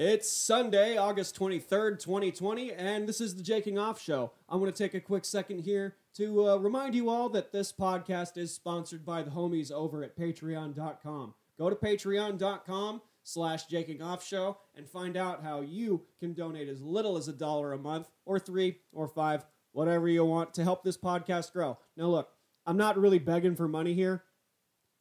It's Sunday, August 23rd, 2020, and this is the Jakeing Off Show. I'm going to take a quick second here to uh, remind you all that this podcast is sponsored by the homies over at patreon.com. Go to patreon.com slash Jakeing Off Show and find out how you can donate as little as a dollar a month, or three, or five, whatever you want to help this podcast grow. Now, look, I'm not really begging for money here.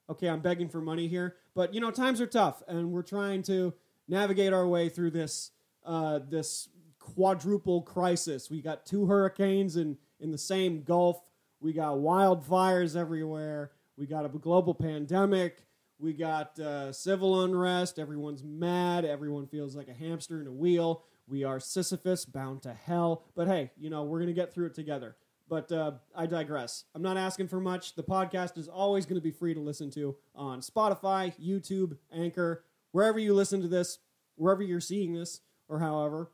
Okay, I'm begging for money here, but you know, times are tough, and we're trying to navigate our way through this uh, this quadruple crisis. We got two hurricanes in in the same Gulf. We got wildfires everywhere. We got a global pandemic. We got uh, civil unrest. Everyone's mad. Everyone feels like a hamster in a wheel. We are Sisyphus bound to hell. But hey, you know, we're going to get through it together. But uh, I digress. I'm not asking for much. The podcast is always going to be free to listen to on Spotify, YouTube, Anchor, wherever you listen to this, wherever you're seeing this, or however.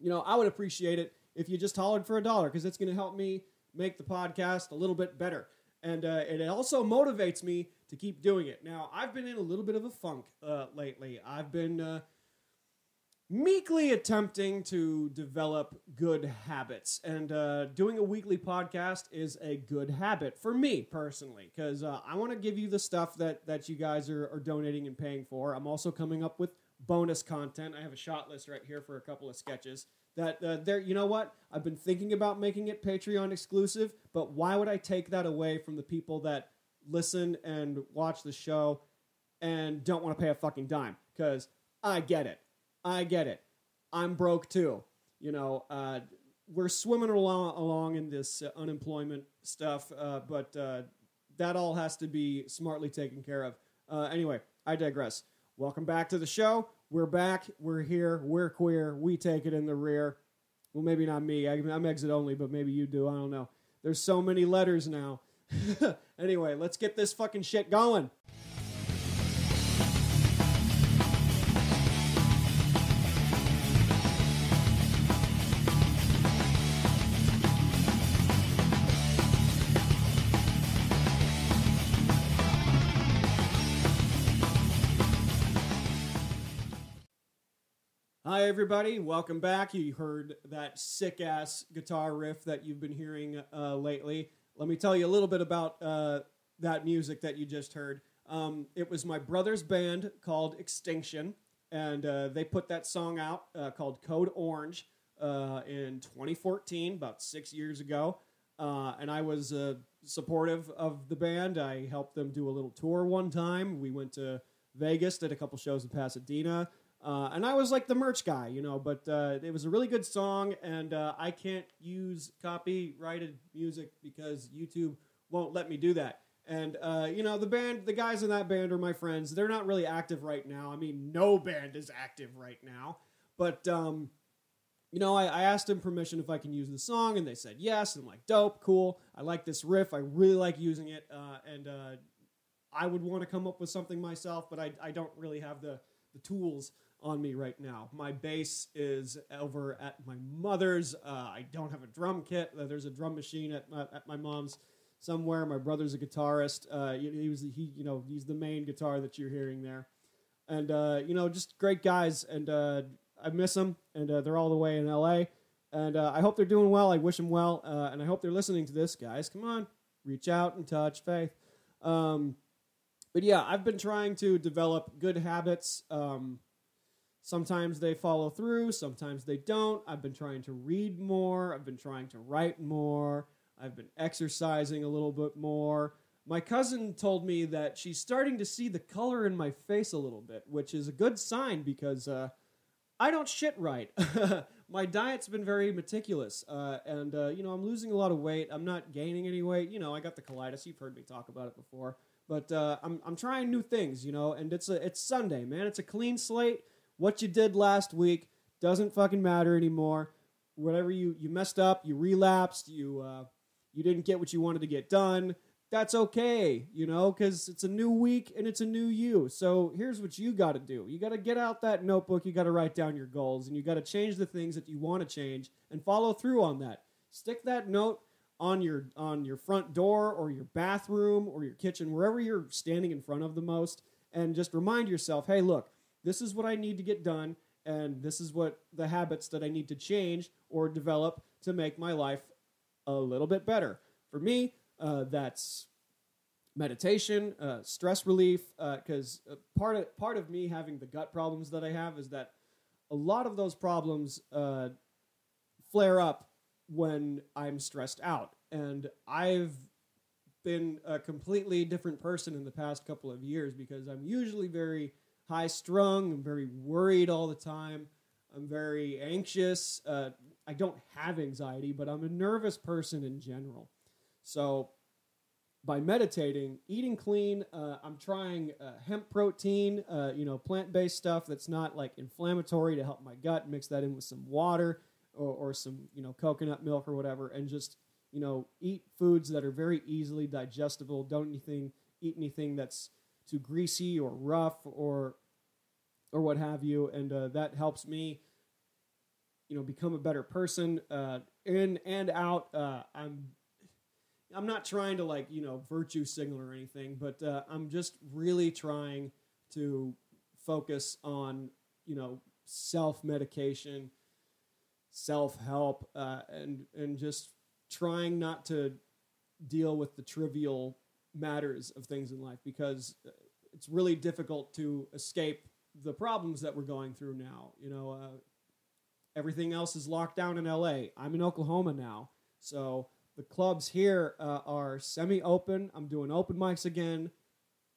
You know, I would appreciate it if you just hollered for a dollar because it's going to help me make the podcast a little bit better. And uh, it also motivates me to keep doing it. Now, I've been in a little bit of a funk uh, lately. I've been uh, meekly attempting to develop good habits. And uh, doing a weekly podcast is a good habit for me personally, because uh, I want to give you the stuff that, that you guys are, are donating and paying for. I'm also coming up with bonus content. I have a shot list right here for a couple of sketches. That uh, there, you know what? I've been thinking about making it Patreon exclusive, but why would I take that away from the people that listen and watch the show and don't want to pay a fucking dime? Because I get it. I get it. I'm broke too. You know, uh, we're swimming along, along in this uh, unemployment stuff, uh, but uh, that all has to be smartly taken care of. Uh, anyway, I digress. Welcome back to the show. We're back. We're here. We're queer. We take it in the rear. Well, maybe not me. I, I'm exit only, but maybe you do. I don't know. There's so many letters now. anyway, let's get this fucking shit going. Everybody. Welcome back. You heard that sick ass guitar riff that you've been hearing uh, lately. Let me tell you a little bit about uh, that music that you just heard. Um, it was my brother's band called Extinction, and uh, they put that song out uh, called Code Orange uh, in 2014, about six years ago. Uh, and I was supportive of the band. I helped them do a little tour one time. We went to Vegas, did a couple shows in Pasadena. Uh, and I was like the merch guy, you know, but uh, it was a really good song, and uh, I can't use copyrighted music because YouTube won't let me do that. And uh, you know, the band, the guys in that band are my friends. They're not really active right now. I mean, no band is active right now. But um, you know, I, I asked them permission if I can use the song, and they said yes. And I'm like, dope, cool. I like this riff. I really like using it, uh, and uh, I would want to come up with something myself, but I, I don't really have the the tools on me right now. My bass is over at my mother's. Uh, I don't have a drum kit. Uh, there's a drum machine at my, at my mom's somewhere. My brother's a guitarist. Uh, he, he, was he you know he's the main guitar that you're hearing there, and uh, you know just great guys. And uh, I miss them. And uh, they're all the way in L.A. And I hope they're doing well. I wish them well. and I hope they're listening to this, guys. Come on, reach out and touch faith. Um, but yeah, I've been trying to develop good habits. Um, Sometimes they follow through, sometimes they don't. I've been trying to read more, I've been trying to write more, I've been exercising a little bit more. My cousin told me that she's starting to see the color in my face a little bit, which is a good sign because uh, I don't shit right. my diet's been very meticulous, uh, and uh, you know I'm losing a lot of weight. I'm not gaining any weight. You know I got the colitis. You've heard me talk about it before, but uh, I'm I'm trying new things. You know, and it's a it's Sunday, man. It's a clean slate what you did last week doesn't fucking matter anymore. Whatever you you messed up, you relapsed, you uh, you didn't get what you wanted to get done. That's okay, you know, because it's a new week and it's a new you. So here's what you got to do: you got to get out that notebook, you got to write down your goals, and you got to change the things that you want to change and follow through on that. Stick that note on your on your front door or your bathroom or your kitchen, wherever you're standing in front of the most, and just remind yourself, hey, look, this is what I need to get done, and this is what the habits that I need to change or develop to make my life a little bit better. For me, uh, that's meditation, uh, stress relief, because uh, part of part of me having the gut problems that I have is that a lot of those problems uh, flare up when I'm stressed out, and I've been a completely different person in the past couple of years because I'm usually very high strung. I'm very worried all the time. I'm very anxious. Uh, I don't have anxiety, but I'm a nervous person in general. So, by meditating, eating clean, uh, I'm trying uh, hemp protein, uh, you know, plant based stuff that's not like inflammatory to help my gut. Mix that in with some water or, or some, you know, coconut milk or whatever, and just, you know, eat foods that are very easily digestible. Don't anything eat anything that's too greasy or rough or or what have you, and uh, that helps me, you know, become a better person uh, in and out. Uh, I'm I'm not trying to like you know virtue signal or anything, but uh, I'm just really trying to focus on you know self medication, self help, uh, and and just trying not to deal with the trivial matters of things in life because uh, it's really difficult to escape the problems that we're going through now. You know, uh, everything else is locked down in LA. I'm in Oklahoma now, so the clubs here uh, are semi-open. I'm doing open mics again.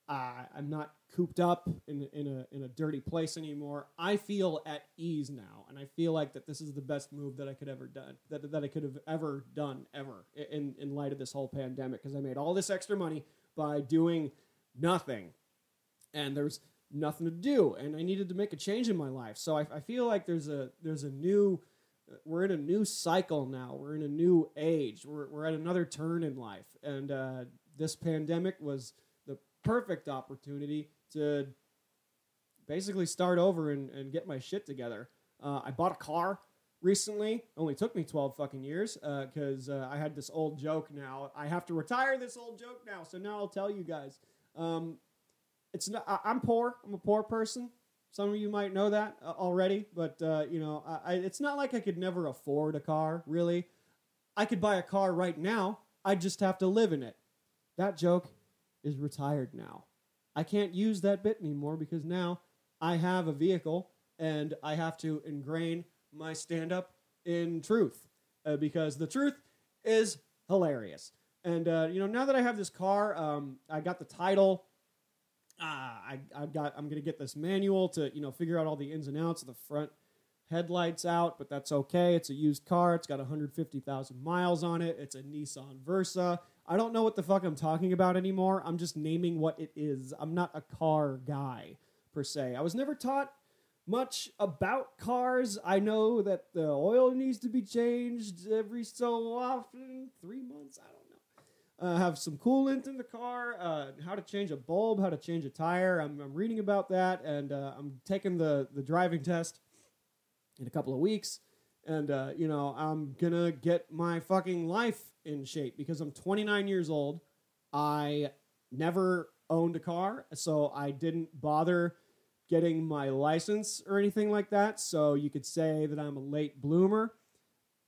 Uh, I'm not cooped up in in a in a dirty place anymore. I feel at ease now, and I feel like that this is the best move that I could ever done that that I could have ever done ever in in light of this whole pandemic because I made all this extra money by doing nothing, and there's nothing to do, and I needed to make a change in my life. So I, I feel like there's a there's a new we're in a new cycle now. We're in a new age. We're, we're at another turn in life. And uh, this pandemic was perfect opportunity to basically start over and, and get my shit together. Uh, I bought a car recently. Only took me 12 fucking years because uh, uh, I had this old joke now. I have to retire this old joke now. So now I'll tell you guys. Um, it's not, I, I'm poor. I'm a poor person. Some of you might know that uh, already, but uh, you know, I, I, it's not like I could never afford a car. Really, I could buy a car right now. I'd just have to live in it. That joke is retired now. I can't use that bit anymore because now I have a vehicle and I have to ingrain my stand up in truth uh, because the truth is hilarious. And uh, you know, now that I have this car, um, I got the title ah, I, I've got, I'm going to get this manual to, you know, figure out all the ins and outs of the front headlights out, but that's okay. It's a used car. It's got 150,000 miles on it. It's a Nissan Versa. I don't know what the fuck I'm talking about anymore. I'm just naming what it is. I'm not a car guy per se. I was never taught much about cars. I know that the oil needs to be changed every so often, three months. I don't know. uh, have some coolant in the car, uh, how to change a bulb, how to change a tire. I'm, I'm reading about that, and uh, I'm taking the, the driving test in a couple of weeks. And, uh, you know, I'm to get my fucking life in shape because I'm 29 years old. I never owned a car, so I didn't bother getting my license or anything like that. So you could say that I'm a late bloomer.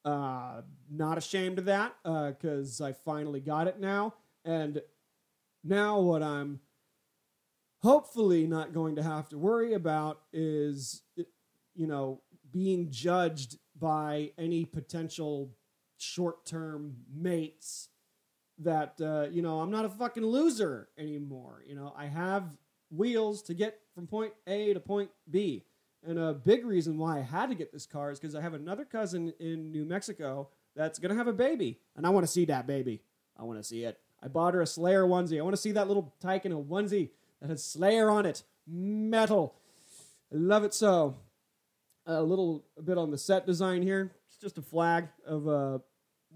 Uh, not ashamed of that because uh, I finally got it now. And now, what I'm hopefully not going to have to worry about is, you know, being judged by any potential short term mates that, uh, you know, I'm not a fucking loser anymore. You know, I have wheels to get from point A to point B. And a big reason why I had to get this car is because I have another cousin in New Mexico that's going to have a baby. And I want to see that baby. I want to see it. I bought her a Slayer onesie. I want to see that little tyke in a onesie that has Slayer on it. Metal. I love it so. A little bit on the set design here. It's just a flag of uh,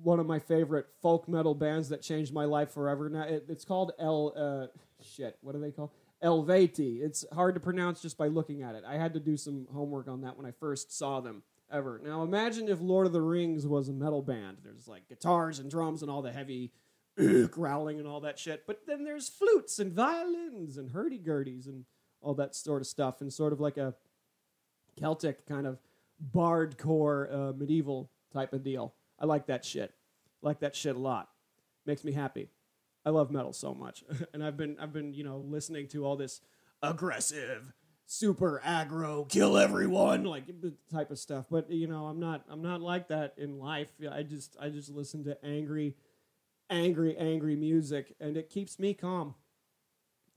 one of my favorite folk metal bands that changed my life forever. Now it, it's called El. Uh, shit, what are they called? Helveti. It's hard to pronounce just by looking at it. I had to do some homework on that when I first saw them ever. Now imagine if Lord of the Rings was a metal band. There's like guitars and drums and all the heavy growling and all that shit. But then there's flutes and violins and hurdy-gurdies and all that sort of stuff and sort of like a Celtic kind of bardcore uh, medieval type of deal. I like that shit. I like that shit a lot. Makes me happy. I love metal so much, and I've been I've been you know listening to all this aggressive, super aggro, kill everyone like type of stuff. But you know I'm not I'm not like that in life. I just I just listen to angry, angry, angry music, and it keeps me calm.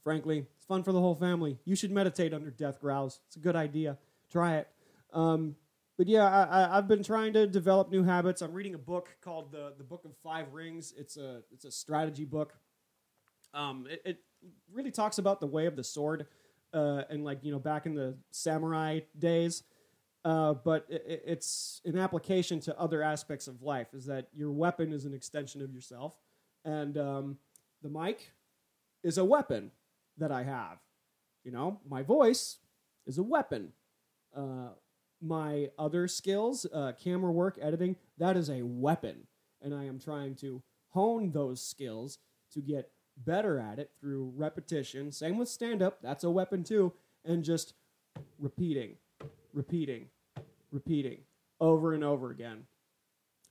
Frankly, it's fun for the whole family. You should meditate under death growls. It's a good idea. Try it. Um, but yeah, I, I've been trying to develop new habits. I'm reading a book called the the Book of Five Rings. It's a it's a strategy book. Um, it, it really talks about the way of the sword, uh, and like you know back in the samurai days. Uh, but it, it's an application to other aspects of life. Is that your weapon is an extension of yourself, and um, the mic is a weapon that I have. You know, my voice is a weapon. Uh, my other skills, uh, camera work, editing, that is a weapon. And I am trying to hone those skills to get better at it through repetition. Same with stand up, that's a weapon too. And just repeating, repeating, repeating over and over again.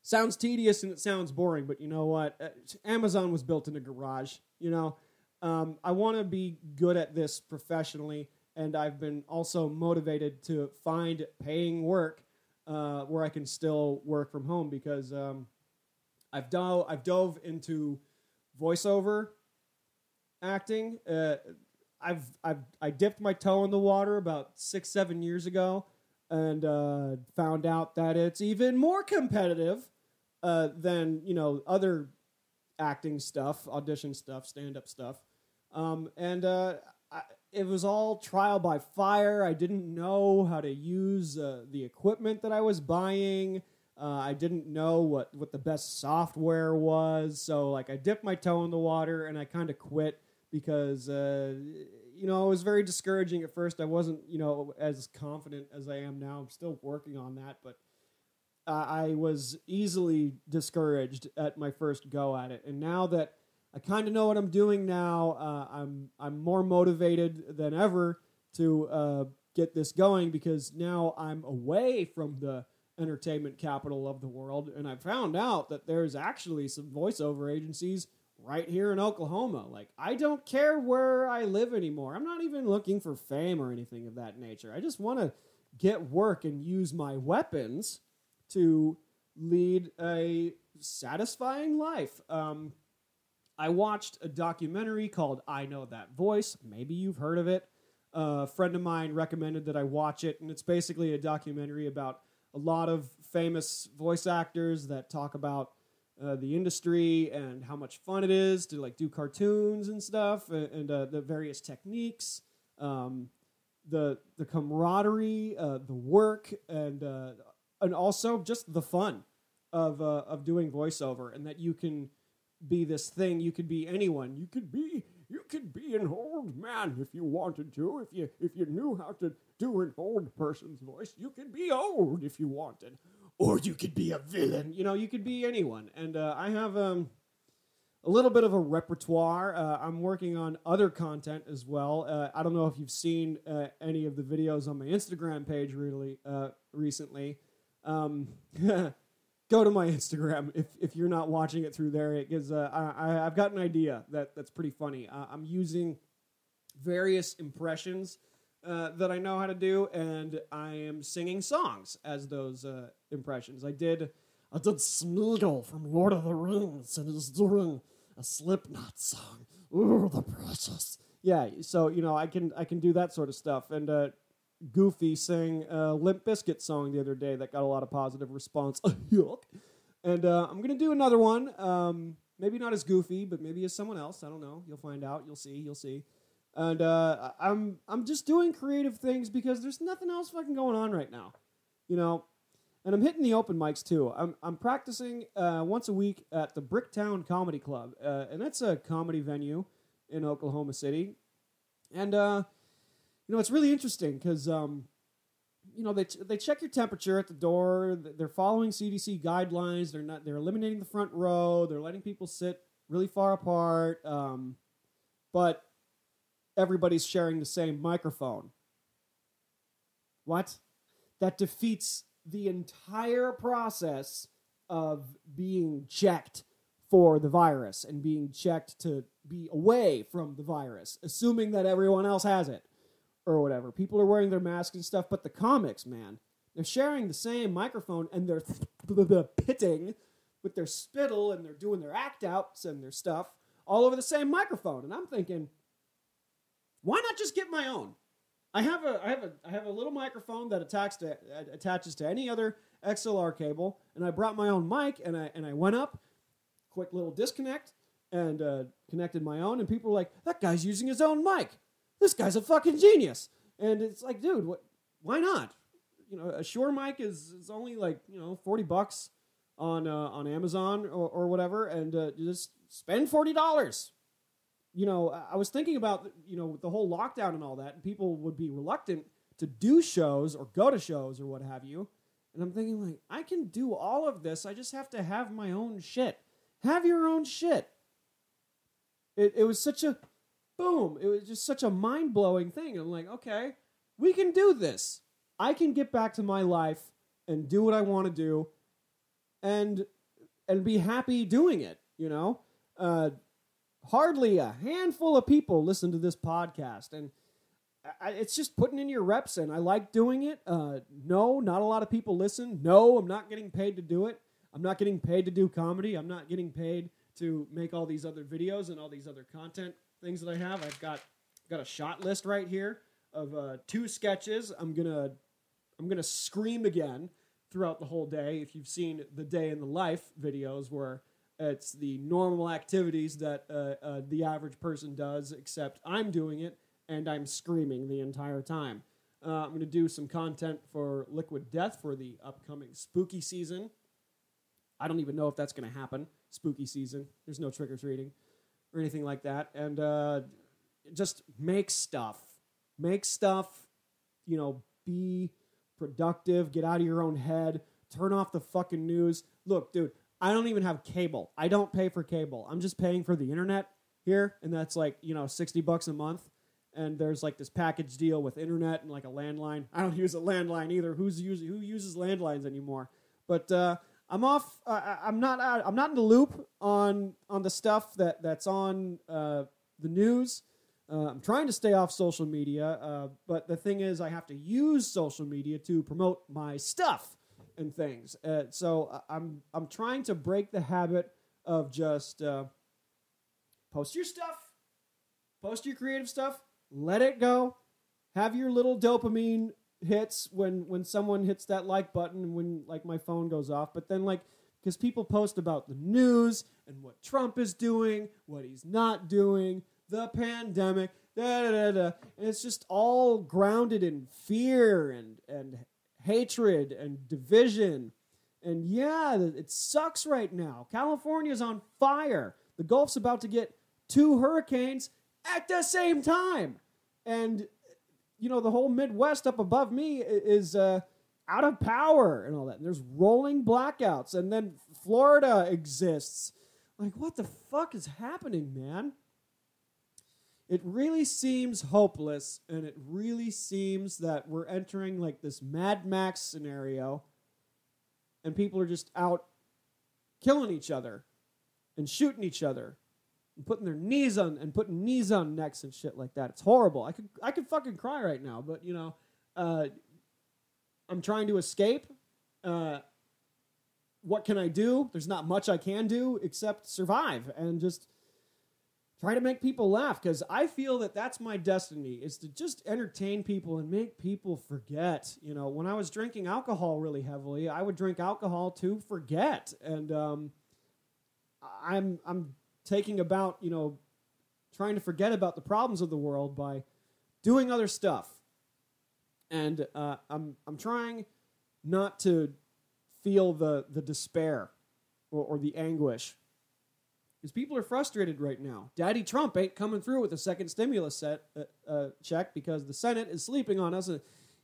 Sounds tedious and it sounds boring, but you know what? Uh, Amazon was built in a garage. You know, um, I want to be good at this professionally and I've been also motivated to find paying work uh, where I can still work from home because um, I've dove I've dove into voiceover acting. Uh, I've I've I dipped my toe in the water about six seven years ago and uh, found out that it's even more competitive uh, than you know other acting stuff, audition stuff, stand up stuff. Um, and uh, it was all trial by fire. I didn't know how to use uh, the equipment that I was buying. Uh, I didn't know what, what the best software was. So, like, I dipped my toe in the water and I kind of quit because, uh, you know, it was very discouraging at first. I wasn't, you know, as confident as I am now. I'm still working on that, but I was easily discouraged at my first go at it. And now that I kind of know what I'm doing now. Uh, I'm I'm more motivated than ever to uh, get this going because now I'm away from the entertainment capital of the world, and I found out that there's actually some voiceover agencies right here in Oklahoma. Like I don't care where I live anymore. I'm not even looking for fame or anything of that nature. I just want to get work and use my weapons to lead a satisfying life. Um, I watched a documentary called I Know That Voice. Maybe you've heard of it. Uh, a friend of mine recommended that I watch it, and it's basically a documentary about a lot of famous voice actors that talk about uh, the industry and how much fun it is to like do cartoons and stuff, and, and uh, the various techniques, um, the the camaraderie, uh, the work, and uh, and also just the fun of uh, of doing voiceover, and that you can be this thing. You could be anyone. You could be you could be an old man if you wanted to. If you if you knew how to do an old person's voice, you could be old if you wanted, or you could be a villain. You know, you could be anyone. And uh, I have um, a little bit of a repertoire. Uh, I'm working on other content as well. Uh, I don't know if you've seen uh, any of the videos on my Instagram page really uh, recently. Um, go to my Instagram if, if you're not watching it through there because uh, I, have got an idea that that's pretty funny. Uh, I'm using various impressions uh, that I know how to do, and I am singing songs as those uh, impressions. I did I did Smeagol from Lord of the Rings, and he's doing a Slipknot song. Ooh, the precious. Yeah, so you know I can I can do that sort of stuff, and uh, Goofy sang a Limp Bizkit song the other day that got a lot of positive response. and uh, I'm gonna do another one. Um, maybe not as goofy, but maybe as someone else. I don't know. You'll find out. You'll see. You'll see. And uh, I'm I'm just doing creative things because there's nothing else fucking going on right now, you know. And I'm hitting the open mics too. I'm I'm practicing uh, once a week at the Bricktown Comedy Club, uh, and that's a comedy venue in Oklahoma City. And uh, you know, it's really interesting because, um, you know, they, they check your temperature at the door. They're following CDC guidelines. They're not. They're eliminating the front row. They're letting people sit really far apart. Um, but everybody's sharing the same microphone. What? that defeats the entire process of being checked for the virus and being checked to be away from the virus, assuming that everyone else has it or whatever. People are wearing their masks and stuff, but the comics, man, they're sharing the same microphone and they're pitting with their spittle and they're doing their act outs and their stuff all over the same microphone. And I'm thinking, why not just get my own? I have a I have a I have a little microphone that to attaches to any other XLR cable, and I brought my own mic and I and I went up, quick little disconnect, and uh, connected my own, and people were like, "That guy's using his own mic. This guy's a fucking genius." And it's like, dude, what? Why not? You know, a Shure mic is is only like you know forty bucks on uh, on Amazon or, or whatever, and uh, just spend forty dollars you know, I was thinking about you know the whole lockdown and all that, and people would be reluctant to do shows or go to shows or what have you. And I'm thinking like, I can do all of this. I just have to have my own shit. Have your own shit. It it was such a boom. It was just such a mind blowing thing. I'm like, okay, we can do this. I can get back to my life and do what I want to do, and and be happy doing it. You know. Uh, hardly a handful of people listen to this podcast, and I, it's just putting in your reps And I like doing it. Uh, no, not a lot of people listen. No, I'm not getting paid to do it. I'm not getting paid to do comedy. I'm not getting paid to make all these other videos and all these other content things that I have. I've got got a shot list right here of uh, two sketches. I'm gonna I'm gonna scream again throughout the whole day. If you've seen the day in the life videos where it's the normal activities that uh, uh, the average person does, except I'm doing it and I'm screaming the entire time. Uh, I'm to do some content for Liquid Death for the upcoming spooky season. I don't even know if that's to happen. Spooky season. There's no trick or treating or anything like that. And uh, just make stuff. Make stuff, you know, be productive, get out of your own head, turn off the fucking news. Look, dude, I don't even have cable. I don't pay for cable. I'm just paying for the internet here, and that's like you know sixty bucks a month. And there's like this package deal with internet and like a landline. I don't use a landline either. Who's using who uses landlines anymore? But uh, I'm off. Uh, I'm not. Out, I'm not in the loop on on the stuff that that's on uh, the news. Uh, I'm trying to stay off social media, uh, but the thing is, I have to use social media to promote my stuff and things. Uh, so uh, I'm I'm trying to break the habit of just uh, post your stuff, post your creative stuff, let it go, have your little dopamine hits when when someone hits that like button when like my phone goes off, but then like because people post about the news and what Trump is doing, what he's not doing, the pandemic, da da da, da. and it's just all grounded in fear and and hatred and division. And yeah, it sucks right now. California's on fire. The Gulf's about to get two hurricanes at the same time. And, you know, the whole Midwest up above me is uh, out of power and all that. And there's rolling blackouts. And then Florida exists. Like, what the fuck is happening, man? it really seems hopeless and it really seems that we're entering like this Mad Max scenario and people are just out killing each other and shooting each other and putting their knees on and putting knees on necks and shit like that. It's horrible. I could I could fucking cry right now, but you know, uh, I'm trying to escape. Uh, what can I do? There's not much I can do except survive and just try to make people laugh because I feel that that's my destiny is to just entertain people and make people forget. You know, when I was drinking alcohol really heavily, I would drink alcohol to forget, and um, I'm I'm taking about you know trying to forget about the problems of the world by doing other stuff, and uh, I'm I'm trying not to feel the the despair or, or the anguish because people are frustrated right now. Daddy Trump ain't coming through with a second stimulus set uh, uh, check because the Senate is sleeping on us. Uh,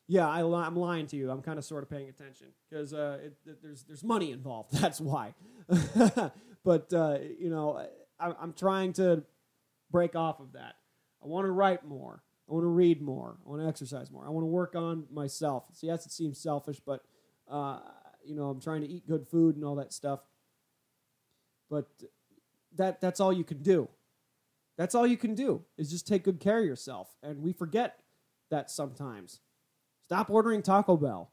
yeah, I, am lying to you. I'm kind of sort of paying attention because uh, there's there's money involved. That's why. but uh, you know, I'm trying to break off of that. I want to write more. I want to read more. I want to exercise more. I want to work on myself. So yes, it seems selfish, but uh, you know, I'm trying to eat good food and all that stuff. But that that's all you can do. That's all you can do is just take good care of yourself. And we forget that sometimes. Stop ordering Taco Bell.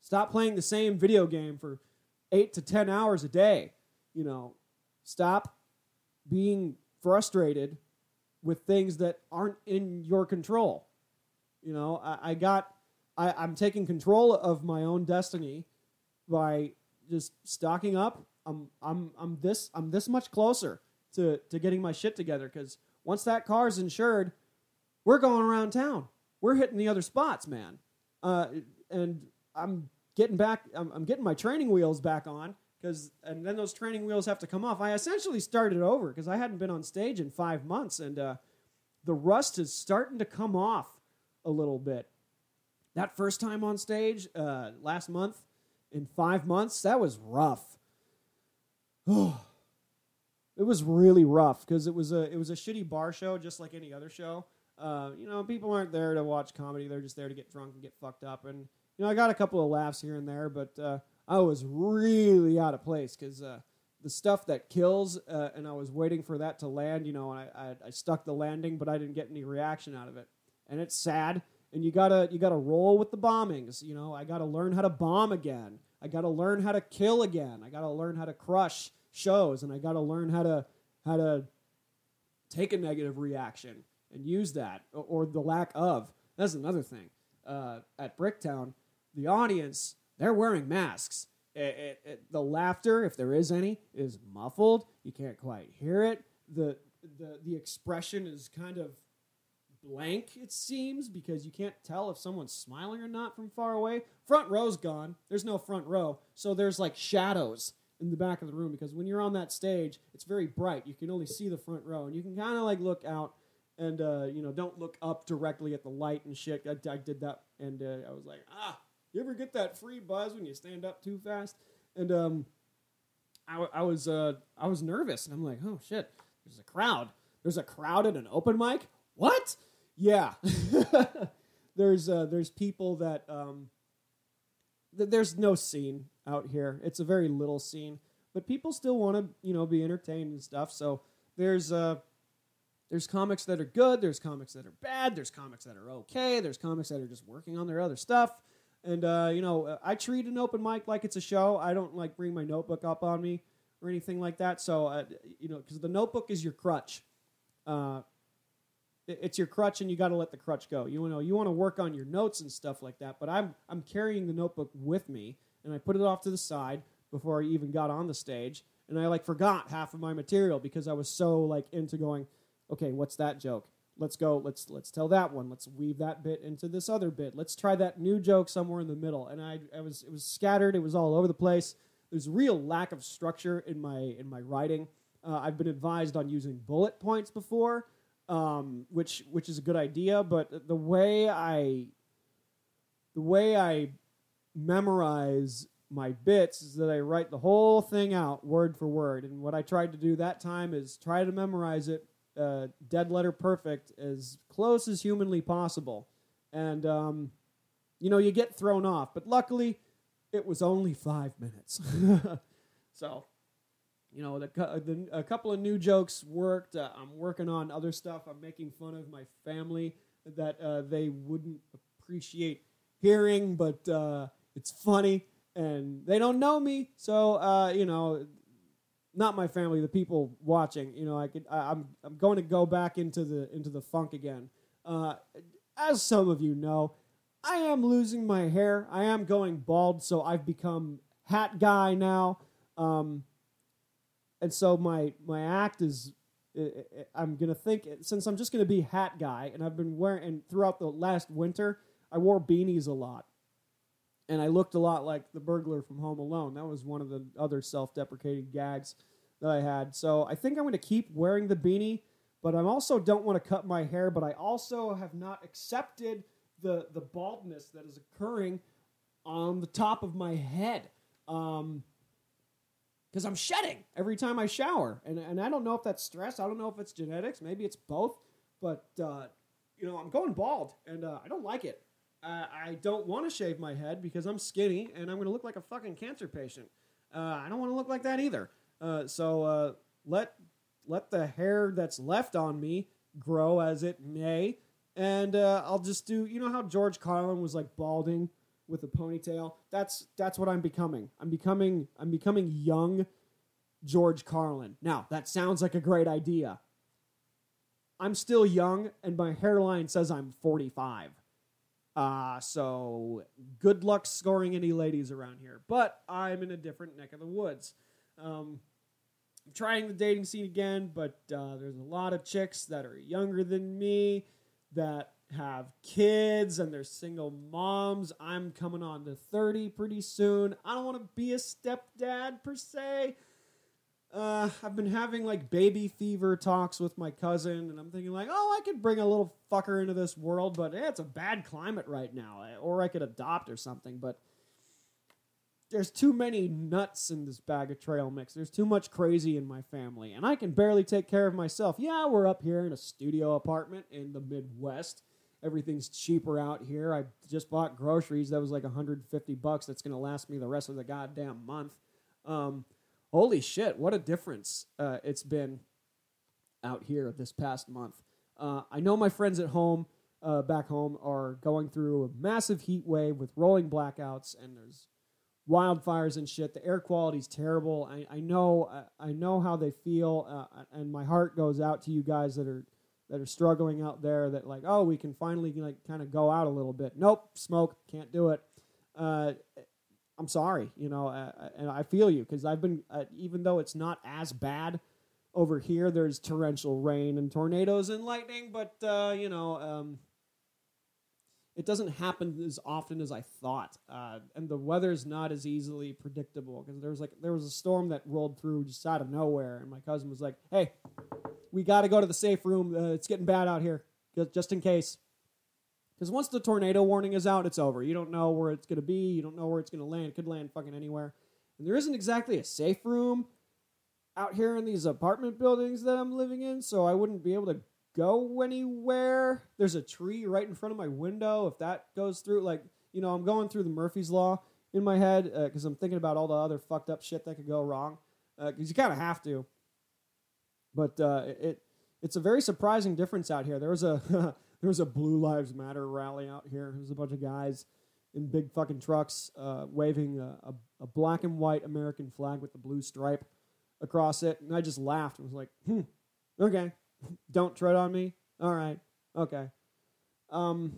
Stop playing the same video game for eight to 10 hours a day. You know, stop being frustrated with things that aren't in your control. You know, I, I got, I, I'm taking control of my own destiny by just stocking up. I'm, I'm, I'm this, I'm this much closer to, to getting my shit together because once that car's insured, we're going around town. We're hitting the other spots, man. Uh, and I'm getting back. I'm, I'm getting my training wheels back on because, and then those training wheels have to come off. I essentially started over because I hadn't been on stage in five months, and uh, the rust is starting to come off a little bit. That first time on stage uh, last month in five months, that was rough. it was really rough because it was a it was a shitty bar show, just like any other show. Uh, you know, people aren't there to watch comedy; they're just there to get drunk and get fucked up. And you know, I got a couple of laughs here and there, but uh, I was really out of place because uh, the stuff that kills, uh, and I was waiting for that to land. You know, and I, I, I stuck the landing, but I didn't get any reaction out of it, and it's sad. And you gotta you gotta roll with the bombings. You know, I gotta learn how to bomb again. I gotta learn how to kill again. I gotta learn how to crush shows, and I gotta learn how to how to take a negative reaction and use that or, or the lack of. That's another thing. Uh, at Bricktown, the audience they're wearing masks. It, it, it, the laughter, if there is any, is muffled. You can't quite hear it. The the the expression is kind of blank. It seems because you can't tell if someone's smiling or not from far away. Front row's gone. There's no front row, so there's like shadows in the back of the room because when you're on that stage, it's very bright. You can only see the front row, and you can kind of like look out and uh, you know don't look up directly at the light and shit. I, I did that, and uh, I was like, ah, you ever get that free buzz when you stand up too fast? And um, I, I was uh, I was nervous, and I'm like, oh shit, there's a crowd. There's a crowd at an open mic. What? Yeah, there's uh, there's people that um, th- there's no scene out here. It's a very little scene, but people still want to you know be entertained and stuff. So there's uh there's comics that are good, there's comics that are bad, there's comics that are okay, there's comics that are just working on their other stuff. And uh, you know, I treat an open mic like it's a show. I don't like bring my notebook up on me or anything like that. So uh, you know, because the notebook is your crutch. Uh, it's your crutch, and you got to let the crutch go. You know, you want to work on your notes and stuff like that. But I'm I'm carrying the notebook with me, and I put it off to the side before I even got on the stage, and I like forgot half of my material because I was so like into going okay, what's that joke? Let's go. Let's let's tell that one. Let's weave that bit into this other bit. Let's try that new joke somewhere in the middle. And I, I was it was scattered. It was all over the place. There's a real lack of structure in my in my writing. Uh, I've been advised on using bullet points before, um, which which is a good idea. But the way I the way I memorize my bits is that I write the whole thing out word for word. And what I tried to do that time is try to memorize it uh, dead letter perfect as close as humanly possible. And, um, you know, you get thrown off. But luckily, it was only five minutes. so, you know, the, the, a couple of new jokes worked. Uh, I'm working on other stuff. I'm making fun of my family that uh, they wouldn't appreciate hearing, but uh, it's funny. And they don't know me, so uh, you know not my family, the people watching. You know, I could. I, am I'm, I'm going to go back into the into the funk again. Uh, as some of you know, I am losing my hair. I am going bald, so I've become hat guy now. Um, and so my my act is. I'm gonna think since I'm just gonna be hat guy, and I've been wearing and throughout the last winter, I wore beanies a lot and I looked a lot like the burglar from Home Alone. That was one of the other self-deprecating gags that I had. So I think I'm going to keep wearing the beanie, but I also don't want to cut my hair. But I also have not accepted the the baldness that is occurring on the top of my head. Um, because I'm shedding every time I shower, and and I don't know if that's stress. I don't know if it's genetics. Maybe it's both. But uh, you know, I'm going bald, and uh, I don't like it. Uh, I don't want to shave my head because I'm skinny and I'm going to look like a fucking cancer patient. Uh, I don't want to look like that either. Uh, so uh, let let the hair that's left on me grow as it may, and uh, I'll just do. You know how George Carlin was like balding with a ponytail? That's that's what I'm becoming. I'm becoming I'm becoming young George Carlin. Now that sounds like a great idea. I'm still young, and my hairline says I'm 45. Uh, so good luck scoring any ladies around here. But I'm in a different neck of the woods. Um, I'm trying the dating scene again, but uh, there's a lot of chicks that are younger than me that have kids and they're single moms. I'm coming on to 30 pretty soon. I don't want to be a stepdad per se. Uh, I've been having like baby fever talks with my cousin, and I'm thinking like, oh, I could bring a little fucker into this world, but eh, it's a bad climate right now, eh, or I could adopt or something. But there's too many nuts in this bag of trail mix. There's too much crazy in my family, and I can barely take care of myself. Yeah, we're up here in a studio apartment in the Midwest. Everything's cheaper out here. I just bought groceries that was like 150 bucks. That's gonna last me the rest of the goddamn month. Um, holy shit, what a difference uh, it's been out here this past month. Uh, I know my friends at home, uh, back home, are going through a massive heat wave with rolling blackouts, and there's wildfires and shit. The air quality's terrible. I, I know I, I know how they feel, uh, and my heart goes out to you guys that are that are struggling out there. That like, oh, we can finally like kind of go out a little bit. Nope, smoke, can't do it. Uh, I'm sorry, you know, uh, and I feel you because I've been, uh, even though it's not as bad over here, there's torrential rain and tornadoes and lightning, but uh, you know, um, it doesn't happen as often as I thought, uh, and the weather's not as easily predictable because there was like there was a storm that rolled through just out of nowhere, and my cousin was like, "Hey, we got to go to the safe room. Uh, it's getting bad out here, just in case." Because once the tornado warning is out, it's over. You don't know where it's going to be. You don't know where it's going to land. It could land fucking anywhere. And there isn't exactly a safe room out here in these apartment buildings that I'm living in, so I wouldn't be able to go anywhere. There's a tree right in front of my window. If that goes through, like, you know, I'm going through the Murphy's Law in my head because uh, I'm thinking about all the other fucked up shit that could go wrong. Because uh, you kind of have to. But uh, it it's a very surprising difference out here. There was a there was a Blue Lives Matter rally out here. There's a bunch of guys in big fucking trucks uh, waving a, a, a, black and white American flag with the blue stripe across it, and I just laughed and was like, "Hmm, okay, don't tread on me. All right, okay." Um,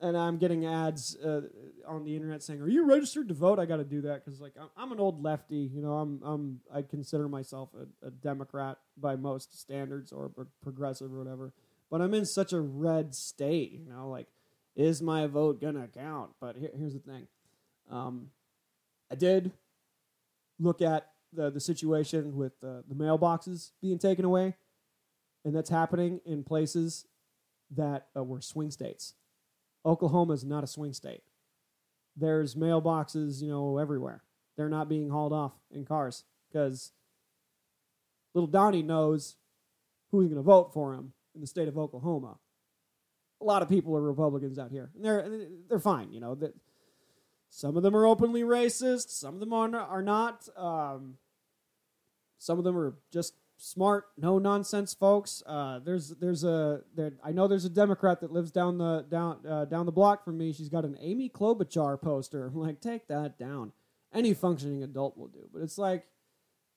and I'm getting ads uh, on the internet saying, "Are you registered to vote?" I got to do that because, like, I'm, I'm, an old lefty. You know, I'm I'm I consider myself a, a Democrat by most standards or progressive or whatever but I'm in such a red state, you know, like, is my vote gonna count? But here, here's the thing. Um, I did look at the, the situation with uh, the mailboxes being taken away, and that's happening in places that uh, were swing states. Oklahoma is not a swing state. There's mailboxes, you know, everywhere. They're not being hauled off in cars because little Donnie knows who's going to vote for him in the state of Oklahoma. A lot of people are Republicans out here, and they're they're fine. You know that some of them are openly racist, some of them are are not. Um, some of them are just smart, no nonsense folks. Uh, there's there's a there, I know there's a Democrat that lives down the down uh, down the block from me. She's got an Amy Klobuchar poster. I'm like, take that down. Any functioning adult will do. But it's like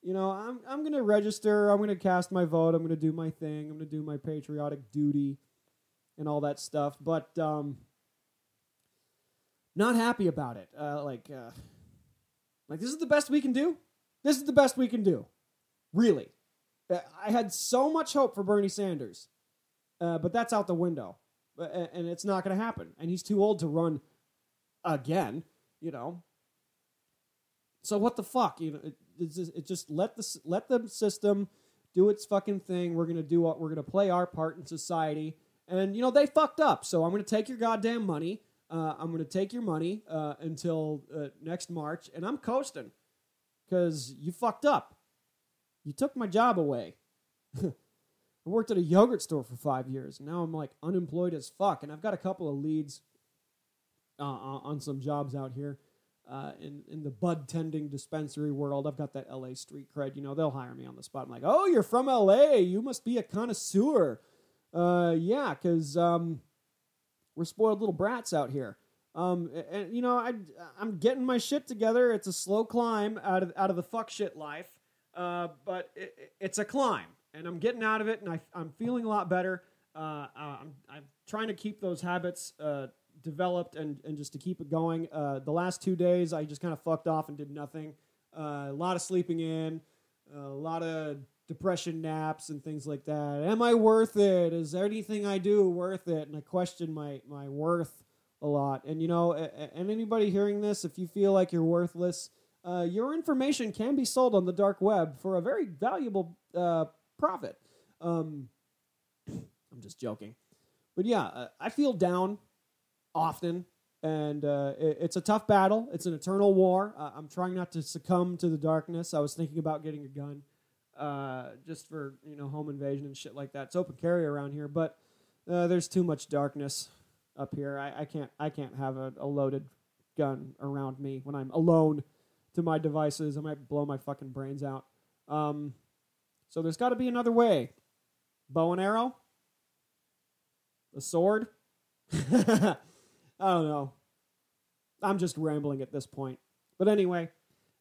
you know, I'm I'm gonna register. I'm gonna cast my vote. I'm gonna do my thing. I'm gonna do my patriotic duty, and all that stuff. But um, not happy about it. Uh, like, uh, like this is the best we can do. This is the best we can do. Really, uh, I had so much hope for Bernie Sanders, uh, but that's out the window, uh, and it's not gonna happen. And he's too old to run again. You know. So what the fuck? You know. Just, it just let the let the system do its fucking thing. We're gonna do what we're gonna play our part in society. And you know they fucked up, so I'm gonna take your goddamn money. Uh, I'm gonna take your money uh, until uh, next March, and I'm coasting because you fucked up. You took my job away. I worked at a yogurt store for five years. Now I'm like unemployed as fuck. And I've got a couple of leads uh, on some jobs out here. Uh, in in the bud tending dispensary world, I've got that LA street cred. You know, they'll hire me on the spot. I'm like, oh, you're from LA. You must be a connoisseur. Uh, yeah, because um, we're spoiled little brats out here. Um, and you know, I I'm getting my shit together. It's a slow climb out of out of the fuck shit life, uh, but it, it's a climb, and I'm getting out of it, and I, I'm feeling a lot better. Uh, I'm I'm trying to keep those habits uh, developed and and just to keep it going. Uh, the last two days, I just kind of fucked off and did nothing. Uh, a lot of sleeping in, a lot of depression naps and things like that. Am I worth it? Is anything I do worth it? And I question my my worth a lot. And you know, and anybody hearing this, if you feel like you're worthless, uh, your information can be sold on the dark web for a very valuable uh, profit. Um, I'm just joking, but yeah, uh, I feel down often, and uh, it, it's a tough battle. It's an eternal war. Uh, I'm trying not to succumb to the darkness. I was thinking about getting a gun, uh, just for you know home invasion and shit like that. It's open carry around here, but there's too much darkness up here. I, I can't I can't have a, a loaded gun around me when I'm alone to my devices. I might blow my fucking brains out. Um, so there's got to be another way. Bow and arrow, a sword. I don't know. I'm just rambling at this point. But anyway,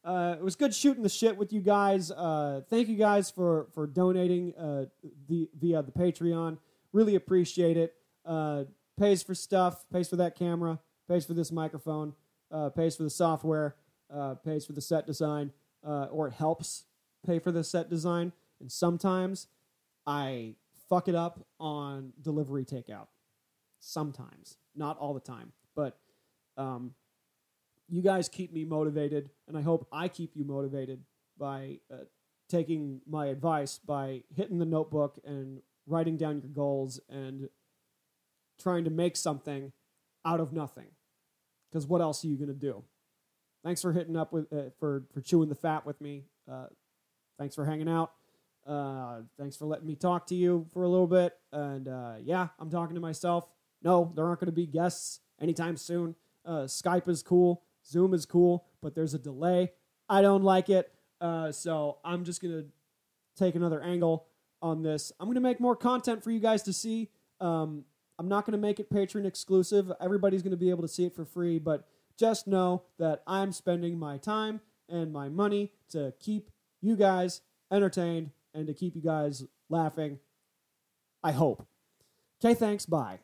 uh, it was good shooting the shit with you guys. Uh, thank you guys for for donating uh, the via the Patreon. Really appreciate it. Uh, pays for stuff, pays for that camera, pays for this microphone, uh, pays for the software, uh, pays for the set design, or it helps pay for the set design. And sometimes I fuck it up on delivery takeout. Sometimes, not all the time, but um, you guys keep me motivated, and I hope I keep you motivated by uh, taking my advice by hitting the notebook and writing down your goals and trying to make something out of nothing. Because what else are you going to do? Thanks for hitting up with uh, for for chewing the fat with me. Uh, thanks for hanging out. Uh, thanks for letting me talk to you for a little bit. And uh, yeah, I'm talking to myself. No, there aren't going to be guests anytime soon. Uh, Skype is cool, Zoom is cool, but there's a delay. I don't like it. Uh, so I'm just going to take another angle on this. I'm going to make more content for you guys to see. Um, I'm not going to make it Patreon exclusive. Everybody's going to be able to see it for free, but just know that I'm spending my time and my money to keep you guys entertained and to keep you guys laughing. I hope. Okay, thanks. Bye.